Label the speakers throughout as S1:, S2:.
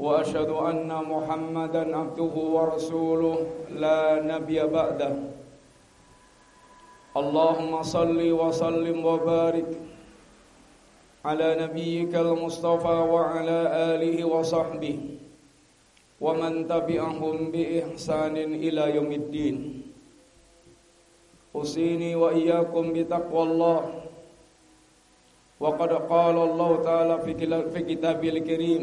S1: وأشهد أن محمدا عبده ورسوله لا نبي بعده اللهم صل وسلم وبارك على نبيك المصطفى وعلى آله وصحبه ومن تبعهم بإحسان إلى يوم الدين أوصيني وإياكم بتقوى الله وقد قال الله تعالى في كتابه الكريم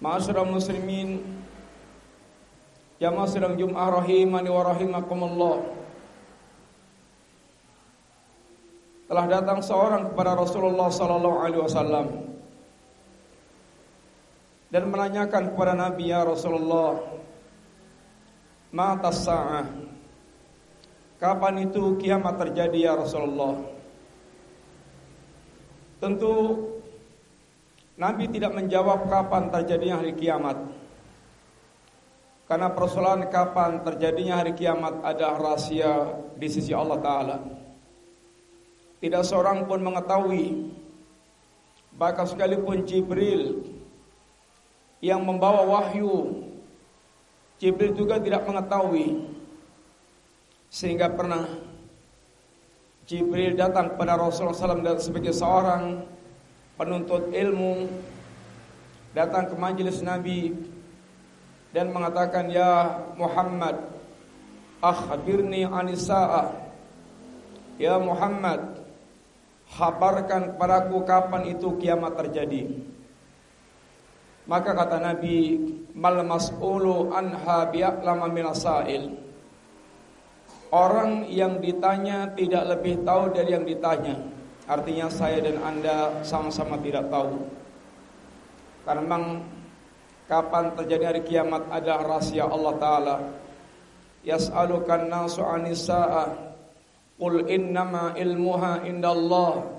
S1: Ma'asyiral muslimin Jamaah sedang Jum'ah rahimani wa rahimakumullah. Telah datang seorang kepada Rasulullah sallallahu alaihi wasallam dan menanyakan kepada Nabi ya Rasulullah Mata sa'ah? Kapan itu kiamat terjadi ya Rasulullah? Tentu Nabi tidak menjawab kapan terjadinya hari kiamat. Karena persoalan kapan terjadinya hari kiamat adalah rahasia di sisi Allah Ta'ala. Tidak seorang pun mengetahui. Bahkan sekalipun Jibril yang membawa wahyu. Jibril juga tidak mengetahui. Sehingga pernah Jibril datang kepada Rasulullah SAW sebagai seorang penuntut ilmu datang ke majelis Nabi dan mengatakan ya Muhammad akhbirni anisa'ah ya Muhammad habarkan kepadaku kapan itu kiamat terjadi. Maka kata Nabi mal mas'ulu anha bi'lama minasail orang yang ditanya tidak lebih tahu dari yang ditanya Artinya saya dan Anda sama-sama tidak tahu. Karena memang kapan terjadi hari kiamat adalah rahasia Allah Ta'ala. Yas'alukan nasu anisa'ah. Qul innama ilmuha indallah.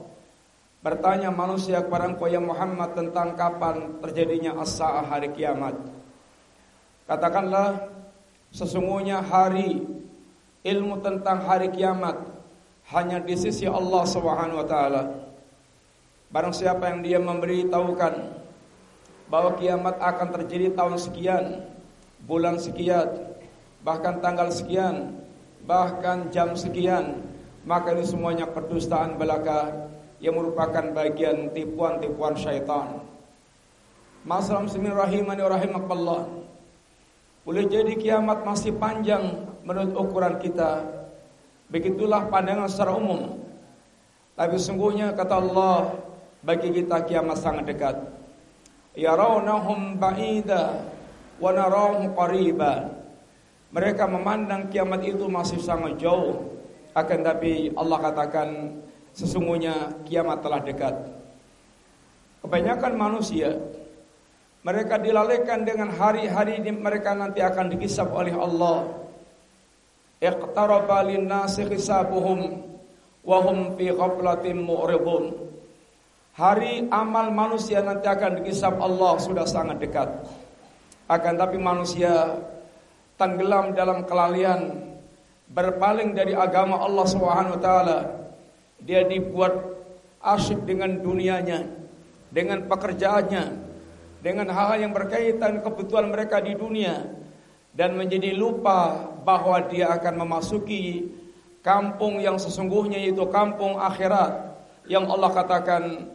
S1: Bertanya manusia kepada engkau ya Muhammad tentang kapan terjadinya as-sa'ah hari kiamat. Katakanlah sesungguhnya hari ilmu tentang hari kiamat hanya di sisi Allah Subhanahu wa taala. Barang siapa yang dia memberitahukan bahwa kiamat akan terjadi tahun sekian, bulan sekian, bahkan tanggal sekian, bahkan jam sekian, maka ini semuanya kedustaan belaka yang merupakan bagian tipuan-tipuan syaitan. Masalah muslimin rahimani rahimakallah. Boleh jadi kiamat masih panjang menurut ukuran kita, Begitulah pandangan secara umum. Tapi sungguhnya kata Allah bagi kita kiamat sangat dekat. Yarawnahum ba'ida wa narahum qariba. Mereka memandang kiamat itu masih sangat jauh. Akan tapi Allah katakan sesungguhnya kiamat telah dekat. Kebanyakan manusia mereka dilalaikan dengan hari-hari mereka nanti akan dikisap oleh Allah iqtaraba lin-nasi hisabuhum wa hum fi ghaflatin. Hari amal manusia nanti akan dikisap Allah sudah sangat dekat. Akan tapi manusia tenggelam dalam kelalaian berpaling dari agama Allah Subhanahu wa taala. Dia dibuat asyik dengan dunianya, dengan pekerjaannya, dengan hal-hal yang berkaitan kebutuhan mereka di dunia dan menjadi lupa bahwa dia akan memasuki kampung yang sesungguhnya yaitu kampung akhirat yang Allah katakan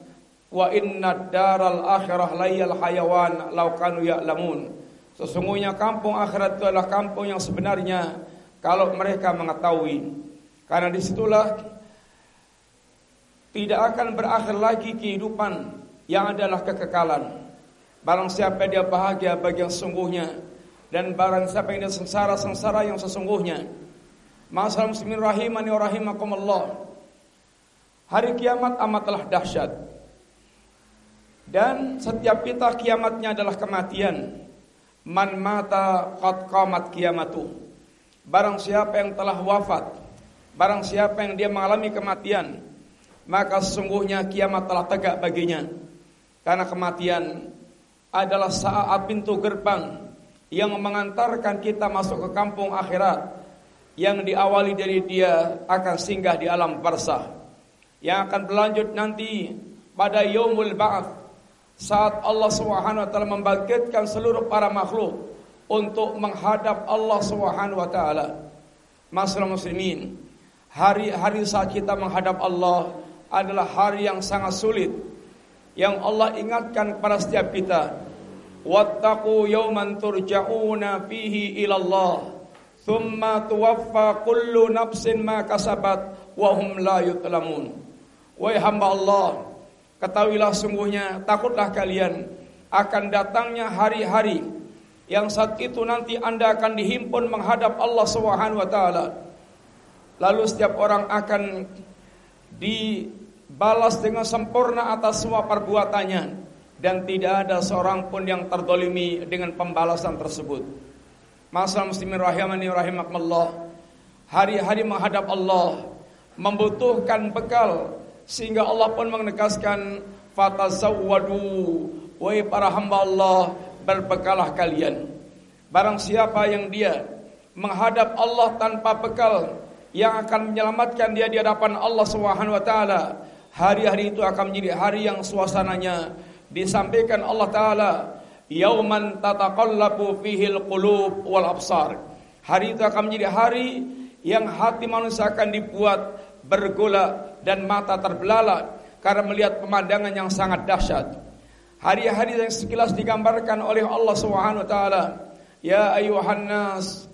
S1: wa inna daral akhirah layal hayawan law kanu ya'lamun. Sesungguhnya kampung akhirat itu adalah kampung yang sebenarnya kalau mereka mengetahui. Karena di situlah tidak akan berakhir lagi kehidupan yang adalah kekekalan. Barang siapa dia bahagia bagi yang sesungguhnya dan barang siapa yang dia sengsara-sengsara yang sesungguhnya Masalah muslimin rahimani wa rahimakumullah. Hari kiamat amatlah dahsyat. Dan setiap kita kiamatnya adalah kematian. Man mata qad qamat kiamatu. Barang siapa yang telah wafat, barang siapa yang dia mengalami kematian, maka sesungguhnya kiamat telah tegak baginya. Karena kematian adalah saat pintu gerbang yang mengantarkan kita masuk ke kampung akhirat yang diawali dari dia akan singgah di alam barzah yang akan berlanjut nanti pada yaumul ba'ats saat Allah Subhanahu wa taala membangkitkan seluruh para makhluk untuk menghadap Allah Subhanahu wa taala. Masalah muslimin, hari-hari saat kita menghadap Allah adalah hari yang sangat sulit. Yang Allah ingatkan kepada setiap kita, "Wattaqu yawman turja'una fihi ila Allah." Thumma tuwaffa kullu nafsin ma kasabat wa hum la yutlamun. Wahai hamba Allah, ketahuilah sungguhnya takutlah kalian akan datangnya hari-hari yang saat itu nanti Anda akan dihimpun menghadap Allah Subhanahu wa taala. Lalu setiap orang akan dibalas dengan sempurna atas semua perbuatannya dan tidak ada seorang pun yang terdolimi dengan pembalasan tersebut. Masalah muslimin rahimani rahimakumullah. Hari-hari menghadap Allah membutuhkan bekal sehingga Allah pun menegaskan fatazawwadu wahai para hamba Allah berbekalah kalian. Barang siapa yang dia menghadap Allah tanpa bekal yang akan menyelamatkan dia di hadapan Allah Subhanahu wa taala, hari-hari itu akan menjadi hari yang suasananya disampaikan Allah taala yauman tataqallabu fihil qulub wal absar. Hari itu akan menjadi hari yang hati manusia akan dibuat bergolak dan mata terbelalak karena melihat pemandangan yang sangat dahsyat. Hari-hari yang sekilas digambarkan oleh Allah Subhanahu taala. Ya ayuhan nas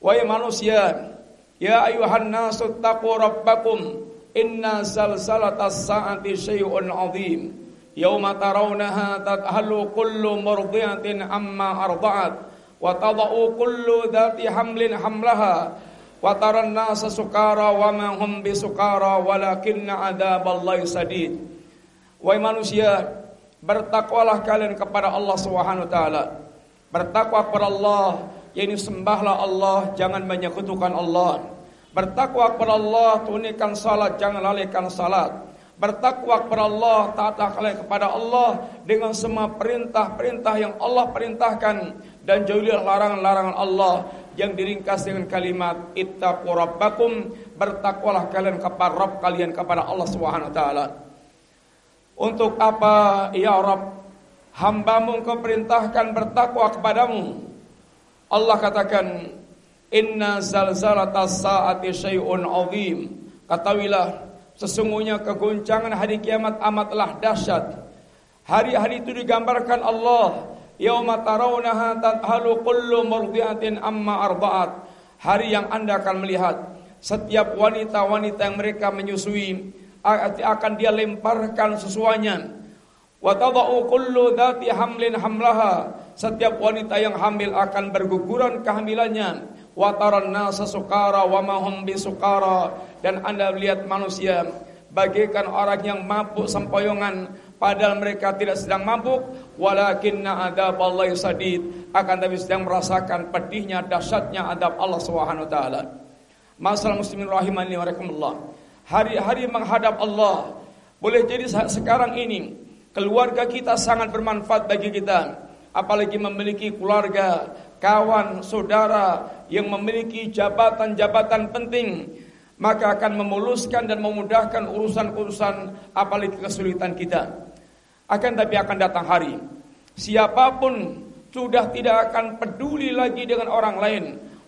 S1: wahai manusia, ya ayuhan nas taqu rabbakum inna zalzalatas saati syai'un 'adzim. Yauma tarawnaha tadhalu kullu murdiatin amma arda'at wa tadau kullu dhati hamlin hamlaha wa taran nasa wa ma bisukara walakinna adzaballahi sadid. Wahai manusia, bertakwalah kalian kepada Allah taala. Bertakwa kepada Allah, yakni sembahlah Allah, jangan menyekutukan Allah. Bertakwa kepada Allah, tunaikan salat, jangan lalaikan salat bertakwa kepada Allah, taatlah kalian kepada Allah dengan semua perintah-perintah yang Allah perintahkan dan jauhilah larangan-larangan Allah yang diringkas dengan kalimat ittaqu rabbakum bertakwalah kalian kepada Rabb kalian kepada Allah Subhanahu wa taala. Untuk apa ya Rabb hambamu engkau perintahkan bertakwa kepadamu? Allah katakan inna zalzalatas saati syai'un azim. Katawilah Sesungguhnya kegoncangan hari kiamat amatlah dahsyat. Hari-hari itu digambarkan Allah. Yauma tarawunaha tadhalu kullu murdiatin amma arba'at. Hari yang Anda akan melihat setiap wanita-wanita yang mereka menyusui akan dia lemparkan sesuanya. Wa kullu dhati hamlin hamlaha. Setiap wanita yang hamil akan berguguran kehamilannya wa nasa sukara wa mahum bisukara dan Anda lihat manusia bagaikan orang yang mabuk sempoyongan padahal mereka tidak sedang mabuk. Walakinna adzaballahi sadid akan tapi sedang merasakan pedihnya dahsyatnya adab Allah Subhanahu wa taala. Masalah muslimin rahimani wa rahimakumullah hari-hari menghadap Allah. Boleh jadi sekarang ini keluarga kita sangat bermanfaat bagi kita. Apalagi memiliki keluarga kawan, saudara yang memiliki jabatan-jabatan penting maka akan memuluskan dan memudahkan urusan-urusan apalagi kesulitan kita. Akan tapi akan datang hari siapa pun sudah tidak akan peduli lagi dengan orang lain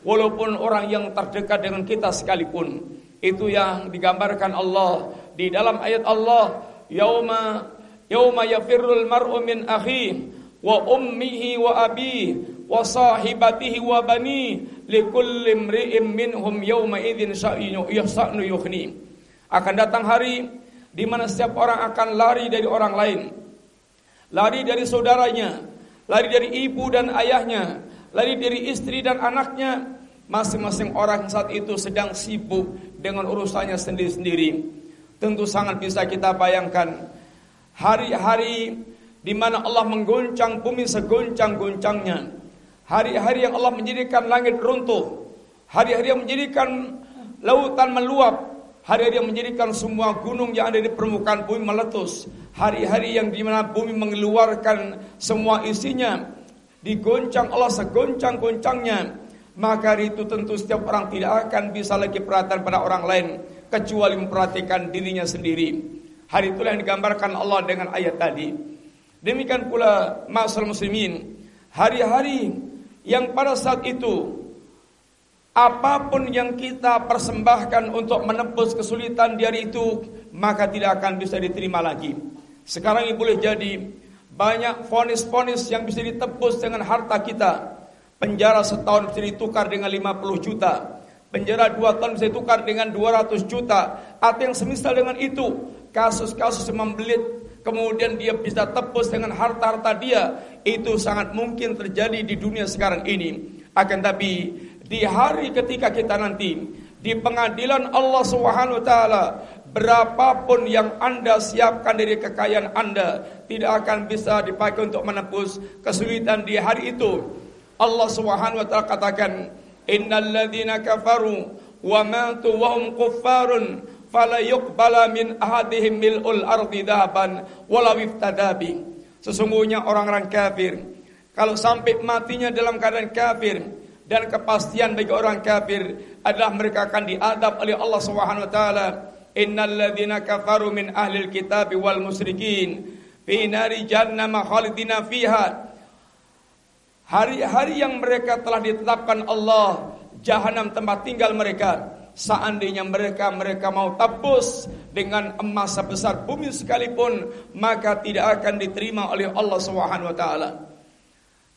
S1: walaupun orang yang terdekat dengan kita sekalipun. Itu yang digambarkan Allah di dalam ayat Allah, yauma yauma yafirrul mar'u min akhihi wa ummihi wa abihi wa sahibatihi wa bani likulli imri'in minhum yawma idzin akan datang hari di mana setiap orang akan lari dari orang lain. Lari dari saudaranya lari dari ibu dan ayahnya lari dari istri dan anaknya. Masing-masing orang saat itu sedang sibuk dengan urusannya sendiri-sendiri. Tentu sangat bisa kita bayangkan hari-hari di mana Allah mengguncang bumi seguncang-guncangnya Hari-hari yang Allah menjadikan langit runtuh. Hari-hari yang menjadikan lautan meluap. Hari-hari yang menjadikan semua gunung yang ada di permukaan bumi meletus. Hari-hari yang di mana bumi mengeluarkan semua isinya. Digoncang Allah segoncang-goncangnya. Maka hari itu tentu setiap orang tidak akan bisa lagi perhatian pada orang lain. Kecuali memperhatikan dirinya sendiri. Hari itulah yang digambarkan Allah dengan ayat tadi. Demikian pula masalah muslimin. Hari-hari yang pada saat itu apa pun yang kita persembahkan untuk menebus kesulitan di hari itu maka tidak akan bisa diterima lagi. Sekarang ini boleh jadi banyak fonis-fonis yang bisa ditebus dengan harta kita. Penjara setahun bisa ditukar dengan 50 juta. Penjara dua tahun bisa ditukar dengan 200 juta. Atau yang semisal dengan itu. Kasus-kasus yang membelit kemudian dia bisa tebus dengan harta-harta dia, itu sangat mungkin terjadi di dunia sekarang ini. Akan tapi di hari ketika kita nanti di pengadilan Allah Subhanahu wa taala berapapun yang Anda siapkan dari kekayaan Anda tidak akan bisa dipakai untuk menebus kesulitan di hari itu. Allah Subhanahu wa katakan, "Innal ladzina kafaru wa matu wa kuffarun fala yuqbala min ahadihim mil'ul ardi dhahaban walau iftadabi. Sesungguhnya orang-orang kafir kalau sampai matinya dalam keadaan kafir dan kepastian bagi orang kafir adalah mereka akan diadab oleh Allah Subhanahu wa taala. Innal ladzina kafaru min ahlil kitab wal musyrikin fi nari jahannam khalidina fiha. Hari-hari yang mereka telah ditetapkan Allah jahanam tempat tinggal mereka Seandainya mereka mereka mau tebus dengan emas sebesar bumi sekalipun, maka tidak akan diterima oleh Allah Subhanahu wa taala.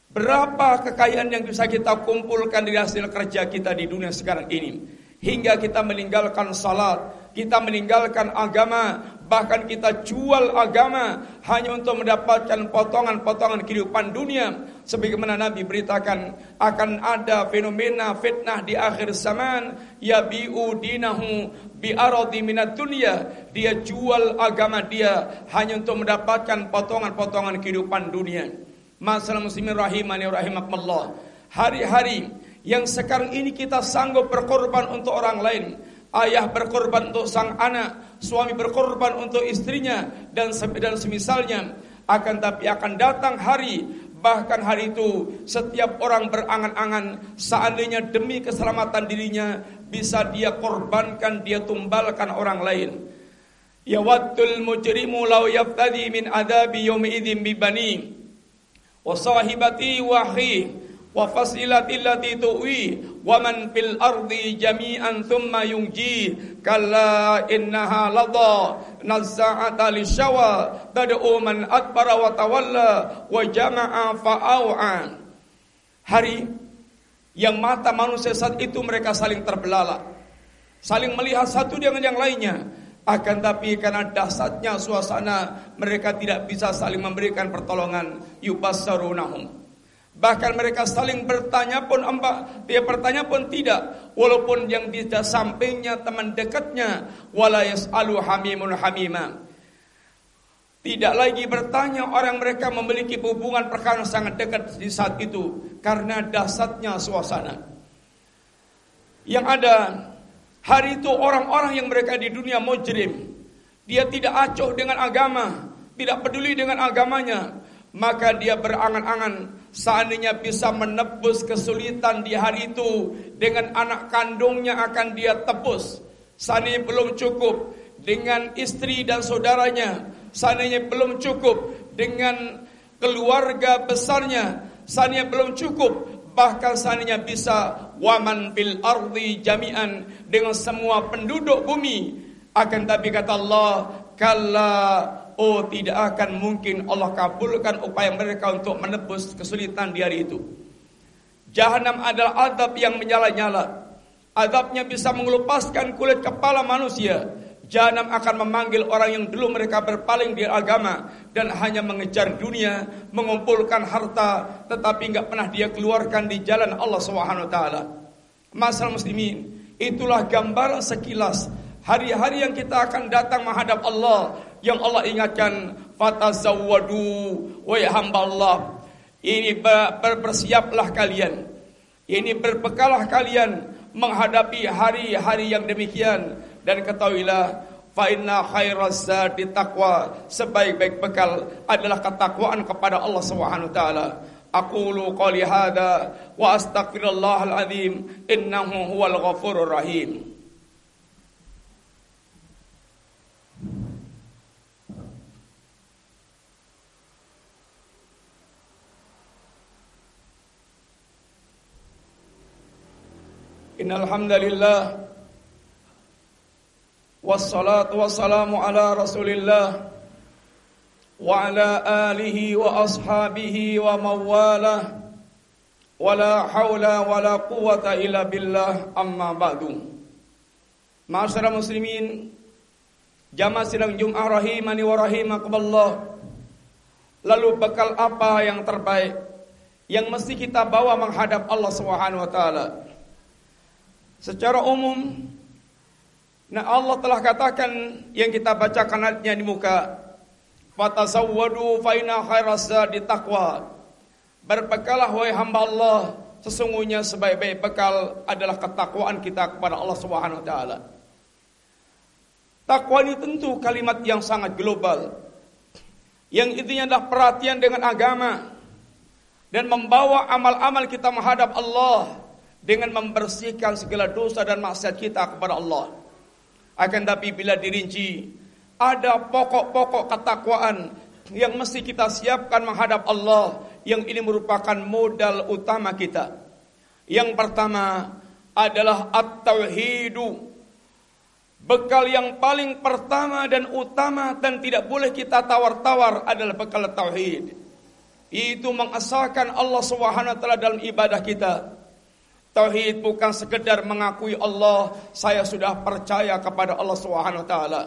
S1: Berapa kekayaan yang bisa kita kumpulkan dari hasil kerja kita di dunia sekarang ini? Hingga kita meninggalkan salat, kita meninggalkan agama, bahkan kita jual agama hanya untuk mendapatkan potongan-potongan kehidupan dunia sebagaimana Nabi beritakan akan ada fenomena fitnah di akhir zaman. Yabiu dinahu bi aradi minat dunia. Dia jual agama dia hanya untuk mendapatkan potongan-potongan kehidupan dunia. Masalah muslimin rahimani rahimakumullah. Hari-hari yang sekarang ini kita sanggup berkorban untuk orang lain. Ayah berkorban untuk sang anak, suami berkorban untuk istrinya dan dan semisalnya. Akan tapi akan datang hari bahkan hari itu setiap orang berangan-angan seandainya demi keselamatan dirinya bisa dia korbankan, dia tumbalkan orang lain. Ya wattul mujrimu law yaftadi min adabi yawmi idzin bi bani wa sahibati wa wa fasilati allati tuwi wa man fil ardi jami'an thumma yunji kalla innaha ladha nazza'ata lishawa tad'u man adbara wa tawalla wa jama'a fa'au'a hari yang mata manusia saat itu mereka saling terbelalak saling melihat satu dengan yang lainnya. Akan tapi karena dahsyatnya suasana mereka tidak bisa saling memberikan pertolongan yubassarunahum Bahkan mereka saling bertanya pun amba, dia bertanya pun tidak. Walaupun yang di sampingnya teman dekatnya, wala yas'alu hamimun hamima. Tidak lagi bertanya orang mereka memiliki hubungan perkara sangat dekat di saat itu karena dasarnya suasana. Yang ada hari itu orang-orang yang mereka di dunia mujrim, dia tidak acuh dengan agama, tidak peduli dengan agamanya, maka dia berangan-angan seandainya bisa menebus kesulitan di hari itu dengan anak kandungnya akan dia tebus. Seandainya belum cukup dengan istri dan saudaranya, seandainya belum cukup dengan keluarga besarnya, seandainya belum cukup bahkan seandainya bisa waman bil ardi jami'an dengan semua penduduk bumi akan tapi kata Allah kalla oh tidak akan mungkin Allah kabulkan upaya mereka untuk menebus kesulitan di hari itu. Jahanam adalah adab yang menyala-nyala. Adabnya bisa mengelupaskan kulit kepala manusia. Jahanam akan memanggil orang yang dulu mereka berpaling di agama dan hanya mengejar dunia, mengumpulkan harta, tetapi nggak pernah dia keluarkan di jalan Allah Subhanahu wa taala. Masalah muslimin, itulah gambaran sekilas hari-hari yang kita akan datang menghadap Allah yang Allah ingatkan fatazawwadu wahai hamba Allah ini berpersiaplah kalian. Ini berbekalah kalian menghadapi hari-hari yang demikian. Dan ketahuilah fa inna khairaz taqwa sebaik-baik bekal adalah ketakwaan kepada Allah Subhanahu wa taala. Aqulu qali hada wa astaghfirullahal azim innahu huwal ghafurur rahim إن الحمد لله والصلاة والسلام على رسول الله وعلى آله وأصحابه ومواله ولا حول ولا قوة إلا بالله أما بعد Masyarakat muslimin Jamaah sidang Jum'ah rahimani wa rahimakumullah Lalu bekal apa yang terbaik Yang mesti kita bawa menghadap Allah Subhanahu wa taala Secara umum Nah Allah telah katakan yang kita bacakan ayatnya di muka Fatasawwadu faina di taqwa Berbekalah wahai hamba Allah Sesungguhnya sebaik-baik bekal adalah ketakwaan kita kepada Allah Subhanahu. Takwa ini tentu kalimat yang sangat global. Yang intinya adalah perhatian dengan agama dan membawa amal-amal kita menghadap Allah dengan membersihkan segala dosa dan maksiat kita kepada Allah. Akan tapi bila dirinci, ada pokok-pokok ketakwaan yang mesti kita siapkan menghadap Allah yang ini merupakan modal utama kita. Yang pertama adalah at-tauhidu. Bekal yang paling pertama dan utama dan tidak boleh kita tawar-tawar adalah bekal tauhid. Itu mengesahkan Allah Subhanahu wa taala dalam ibadah kita Tauhid bukan sekedar mengakui Allah, saya sudah percaya kepada Allah Subhanahu wa taala.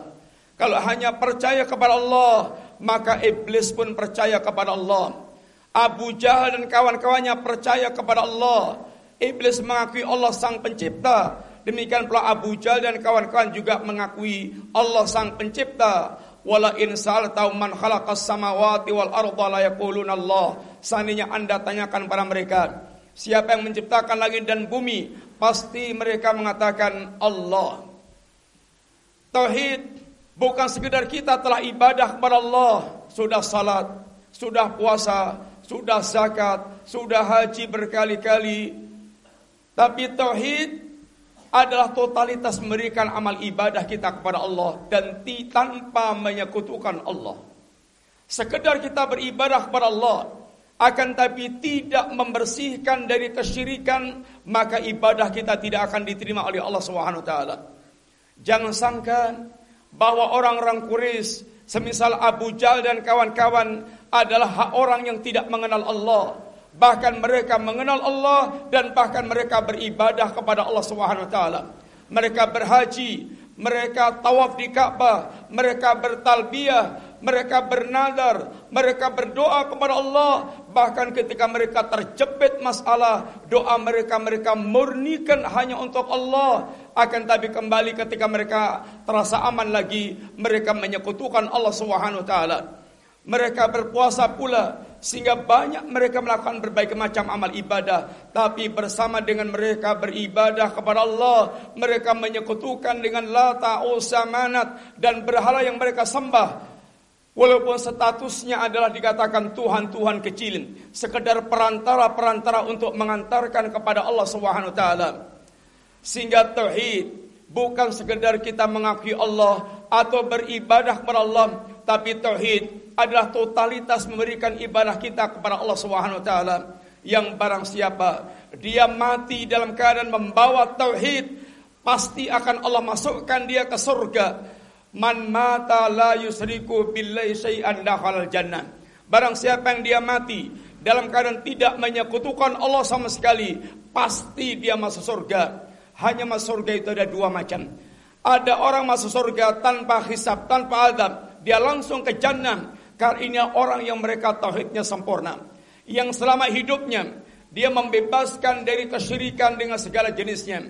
S1: Kalau hanya percaya kepada Allah, maka iblis pun percaya kepada Allah. Abu Jahal dan kawan-kawannya percaya kepada Allah. Iblis mengakui Allah sang pencipta. Demikian pula Abu Jahal dan kawan-kawan juga mengakui Allah sang pencipta. Wala in sa'altahum man khalaqas samawati wal arda la yaquluna Allah. Seandainya Anda tanyakan pada mereka, Siapa yang menciptakan langit dan bumi? Pasti mereka mengatakan Allah. Tauhid bukan sekedar kita telah ibadah kepada Allah, sudah salat, sudah puasa, sudah zakat, sudah haji berkali-kali. Tapi tauhid adalah totalitas memberikan amal ibadah kita kepada Allah dan tanpa menyekutukan Allah. Sekedar kita beribadah kepada Allah, akan tapi tidak membersihkan dari kesyirikan maka ibadah kita tidak akan diterima oleh Allah Subhanahu taala. Jangan sangka bahwa orang-orang Quraisy semisal Abu Jal dan kawan-kawan adalah hak orang yang tidak mengenal Allah. Bahkan mereka mengenal Allah dan bahkan mereka beribadah kepada Allah Subhanahu taala. Mereka berhaji, mereka tawaf di Ka'bah, mereka bertalbiyah, mereka bernadar, mereka berdoa kepada Allah, bahkan ketika mereka terjepit masalah, doa mereka mereka murnikan hanya untuk Allah. Akan tapi kembali ketika mereka terasa aman lagi, mereka menyekutukan Allah Subhanahu taala. Mereka berpuasa pula sehingga banyak mereka melakukan berbagai macam amal ibadah tapi bersama dengan mereka beribadah kepada Allah mereka menyekutukan dengan lata usamanat dan berhala yang mereka sembah Walaupun statusnya adalah dikatakan Tuhan-Tuhan kecil, sekedar perantara-perantara untuk mengantarkan kepada Allah taala. Sehingga tauhid bukan sekedar kita mengakui Allah atau beribadah kepada Allah, tapi tauhid adalah totalitas memberikan ibadah kita kepada Allah taala. Yang barang siapa dia mati dalam keadaan membawa tauhid, pasti akan Allah masukkan dia ke surga Man mata la yusriku billahi syai'an dakhalal jannah. Barang siapa yang dia mati dalam keadaan tidak menyekutukan Allah sama sekali, pasti dia masuk surga. Hanya masuk surga itu ada dua macam. Ada orang masuk surga tanpa hisab, tanpa adab. Dia langsung ke jannah. Karena orang yang mereka tauhidnya sempurna. Yang selama hidupnya dia membebaskan dari kesyirikan dengan segala jenisnya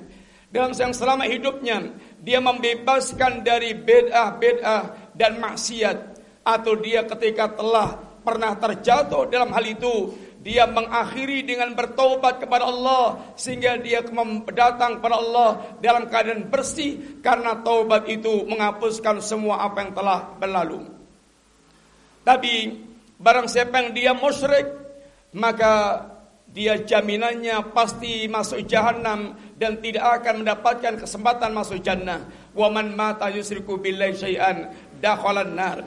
S1: dalam yang selama hidupnya dia membebaskan dari bid'ah-bid'ah dan maksiat atau dia ketika telah pernah terjatuh dalam hal itu dia mengakhiri dengan bertobat kepada Allah sehingga dia datang kepada Allah dalam keadaan bersih karena taubat itu menghapuskan semua apa yang telah berlalu. Tapi barang siapa yang dia musyrik maka dia jaminannya pasti masuk jahanam dan tidak akan mendapatkan kesempatan masuk jannah. Wa man mata yusriku billahi syai'an dakhalan nar.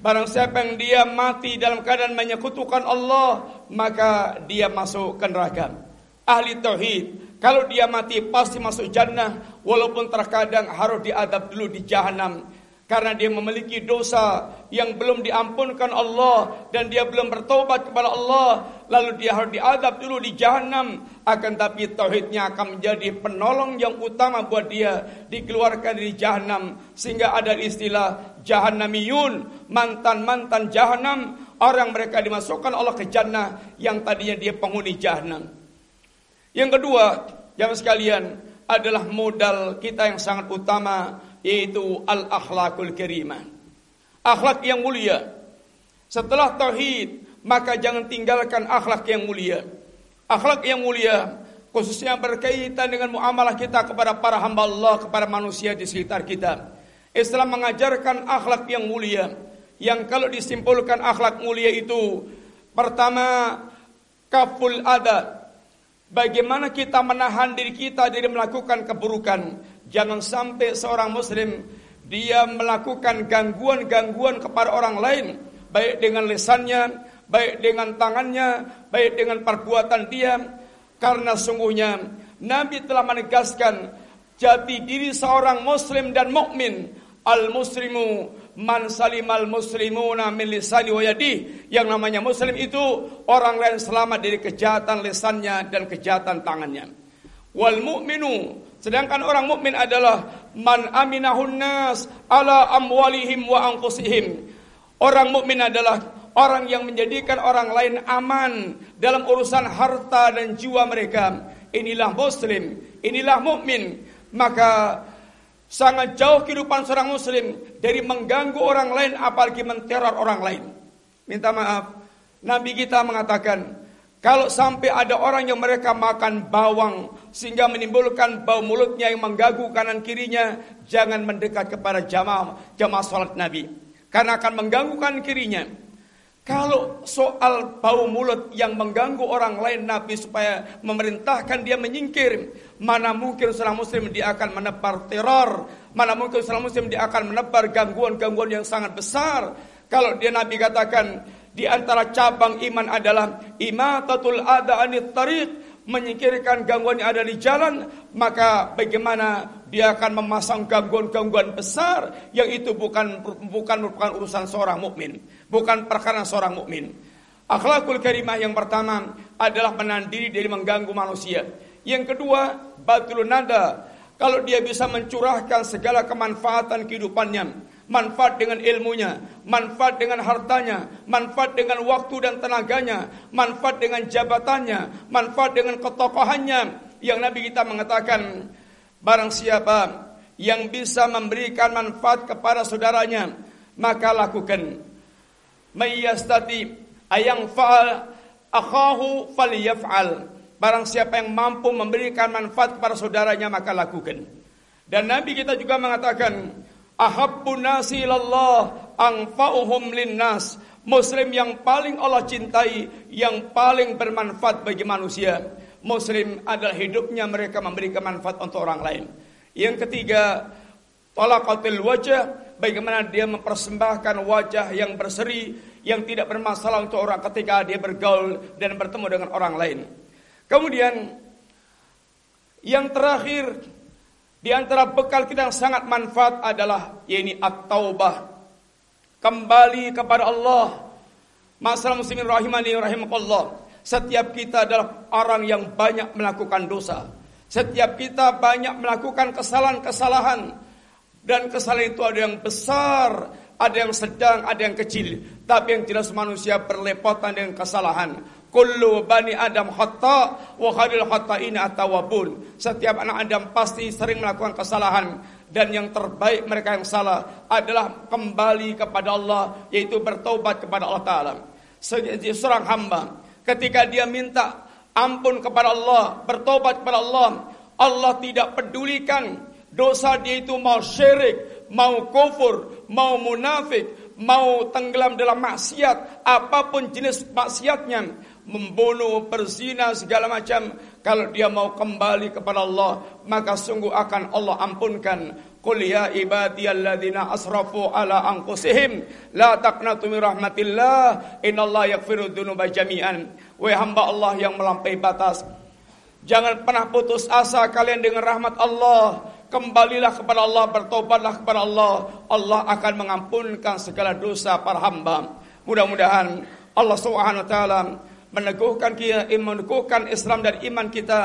S1: Barang siapa yang dia mati dalam keadaan menyekutukan Allah, maka dia masuk ke neraka. Ahli tauhid, kalau dia mati pasti masuk jannah walaupun terkadang harus diadab dulu di jahanam karena dia memiliki dosa yang belum diampunkan Allah dan dia belum bertobat kepada Allah lalu dia harus diadab dulu di jahanam akan tapi tauhidnya akan menjadi penolong yang utama buat dia dikeluarkan dari jahanam sehingga ada istilah jahannamiyun mantan-mantan jahanam orang mereka dimasukkan Allah ke jannah yang tadinya dia penghuni jahanam yang kedua yang sekalian adalah modal kita yang sangat utama yaitu al-akhlakul karimah. Akhlak yang mulia. Setelah tauhid, maka jangan tinggalkan akhlak yang mulia. Akhlak yang mulia khususnya berkaitan dengan muamalah kita kepada para hamba Allah, kepada manusia di sekitar kita. Islam mengajarkan akhlak yang mulia. Yang kalau disimpulkan akhlak mulia itu pertama kaful adat. Bagaimana kita menahan diri kita dari melakukan keburukan Jangan sampai seorang muslim dia melakukan gangguan-gangguan kepada orang lain, baik dengan lisannya, baik dengan tangannya, baik dengan perbuatan dia, karena sungguhnya Nabi telah menegaskan jati diri seorang muslim dan mukmin al muslimu man salimal muslimuna min lisani wa yadi yang namanya muslim itu orang lain selamat dari kejahatan lisannya dan kejahatan tangannya. Wal mu'minu Sedangkan orang mukmin adalah man aminahun nas ala amwalihim wa anfusihim. Orang mukmin adalah orang yang menjadikan orang lain aman dalam urusan harta dan jiwa mereka. Inilah muslim, inilah mukmin. Maka sangat jauh kehidupan seorang muslim dari mengganggu orang lain apalagi menteror orang lain. Minta maaf, Nabi kita mengatakan, kalau sampai ada orang yang mereka makan bawang sehingga menimbulkan bau mulutnya yang mengganggu kanan kirinya, jangan mendekat kepada jamaah jamaah salat Nabi karena akan mengganggu kanan kirinya. Kalau soal bau mulut yang mengganggu orang lain Nabi supaya memerintahkan dia menyingkir, mana mungkin seorang muslim dia akan menebar teror, mana mungkin seorang muslim dia akan menebar gangguan-gangguan yang sangat besar. Kalau dia Nabi katakan di antara cabang iman adalah imatatul ada anit tariq, menyingkirkan gangguan yang ada di jalan, maka bagaimana dia akan memasang gangguan-gangguan besar yang itu bukan bukan merupakan urusan seorang mukmin, bukan perkara seorang mukmin. Akhlakul karimah yang pertama adalah menahan diri dari mengganggu manusia. Yang kedua, batul nada. Kalau dia bisa mencurahkan segala kemanfaatan kehidupannya, manfaat dengan ilmunya, manfaat dengan hartanya, manfaat dengan waktu dan tenaganya, manfaat dengan jabatannya, manfaat dengan ketokohannya. Yang Nabi kita mengatakan, barang siapa yang bisa memberikan manfaat kepada saudaranya, maka lakukan. Mayyastati ayang fa'al akhahu falyaf'al. Barang siapa yang mampu memberikan manfaat kepada saudaranya, maka lakukan. Dan Nabi kita juga mengatakan, ahabbun nasi ilallah anfa'uhum linnas Muslim yang paling Allah cintai, yang paling bermanfaat bagi manusia. Muslim adalah hidupnya mereka memberikan manfaat untuk orang lain. Yang ketiga, talaqatil wajah, bagaimana dia mempersembahkan wajah yang berseri, yang tidak bermasalah untuk orang ketika dia bergaul dan bertemu dengan orang lain. Kemudian yang terakhir di antara bekal kita yang sangat manfaat adalah yaitu at-taubah kembali kepada Allah. Masalah muslimin rahimani rahimakallah. Setiap kita adalah orang yang banyak melakukan dosa. Setiap kita banyak melakukan kesalahan-kesalahan. Dan kesalahan itu ada yang besar, ada yang sedang, ada yang kecil. Tapi yang jelas manusia berlepotan dengan kesalahan. Kullu bani Adam khata wa khairul khata'ina atawabun. Setiap anak Adam pasti sering melakukan kesalahan dan yang terbaik mereka yang salah adalah kembali kepada Allah yaitu bertobat kepada Allah taala. Seorang hamba ketika dia minta ampun kepada Allah, bertobat kepada Allah, Allah tidak pedulikan dosa dia itu mau syirik, mau kufur, mau munafik, mau tenggelam dalam maksiat, apa pun jenis maksiatnya, membunuh, berzina segala macam, kalau dia mau kembali kepada Allah, maka sungguh akan Allah ampunkan. Qul ya ibadiyalladzina asrafu ala anfusihim la taqnatu min rahmatillah innallaha yaghfiru dzunuba jami'an. Wahai hamba Allah yang melampaui batas, jangan pernah putus asa kalian dengan rahmat Allah. Kembalilah kepada Allah, bertobatlah kepada Allah. Allah akan mengampunkan segala dosa para hamba. Mudah-mudahan Allah Subhanahu wa taala meneguhkan kita, meneguhkan Islam dan iman kita,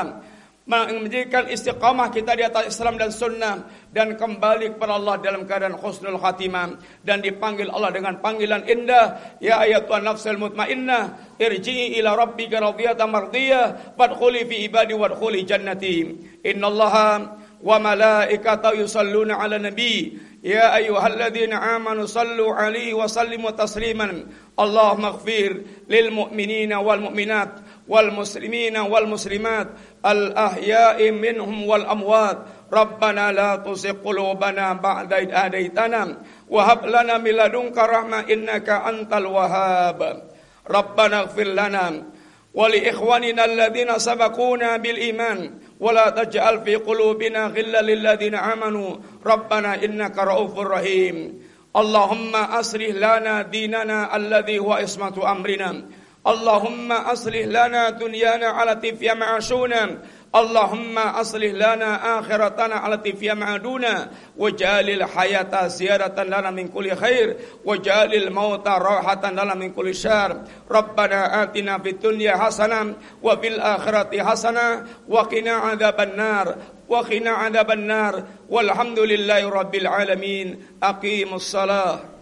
S1: menjadikan istiqamah kita di atas Islam dan sunnah dan kembali kepada Allah dalam keadaan khusnul khatimah. Dan dipanggil Allah dengan panggilan indah ya ayatuhan nafsul mutmainnah irji'i ila rabbika radiyatan mardiyah fadkhuli fi ibadi wadkhuli jannati. Innallaha malaikatahu yusalluna ala nabi ya ayyuhalladzina amanu sallu alaihi wa sallimu tasliman اللهم اغفر للمؤمنين والمؤمنات والمسلمين والمسلمات الأحياء منهم والأموات. ربنا لا تزغ قلوبنا بعد إذ هديتنا وهب لنا من لدنك رحمة إنك أنت الوهاب. ربنا اغفر لنا ولإخواننا الذين سبقونا بالإيمان. ولا تجعل في قلوبنا غلا للذين آمنوا. ربنا إنك رؤوف رحيم. اللهم أصلح لنا ديننا الذي هو عصمة أمرنا. اللهم أصلح لنا دنيانا التي فيها معاشنا. اللهم أصلح لنا آخرتنا التي فيها معادنا وجعل الحياة زيادة لنا من كل خير وجعل الموت راحة لنا من كل شر. ربنا آتنا في الدنيا حسنة وفي الآخرة حسنة وقنا عذاب النار وقنا عذاب النار. والحمد لله رب العالمين. أقيموا الصلاة.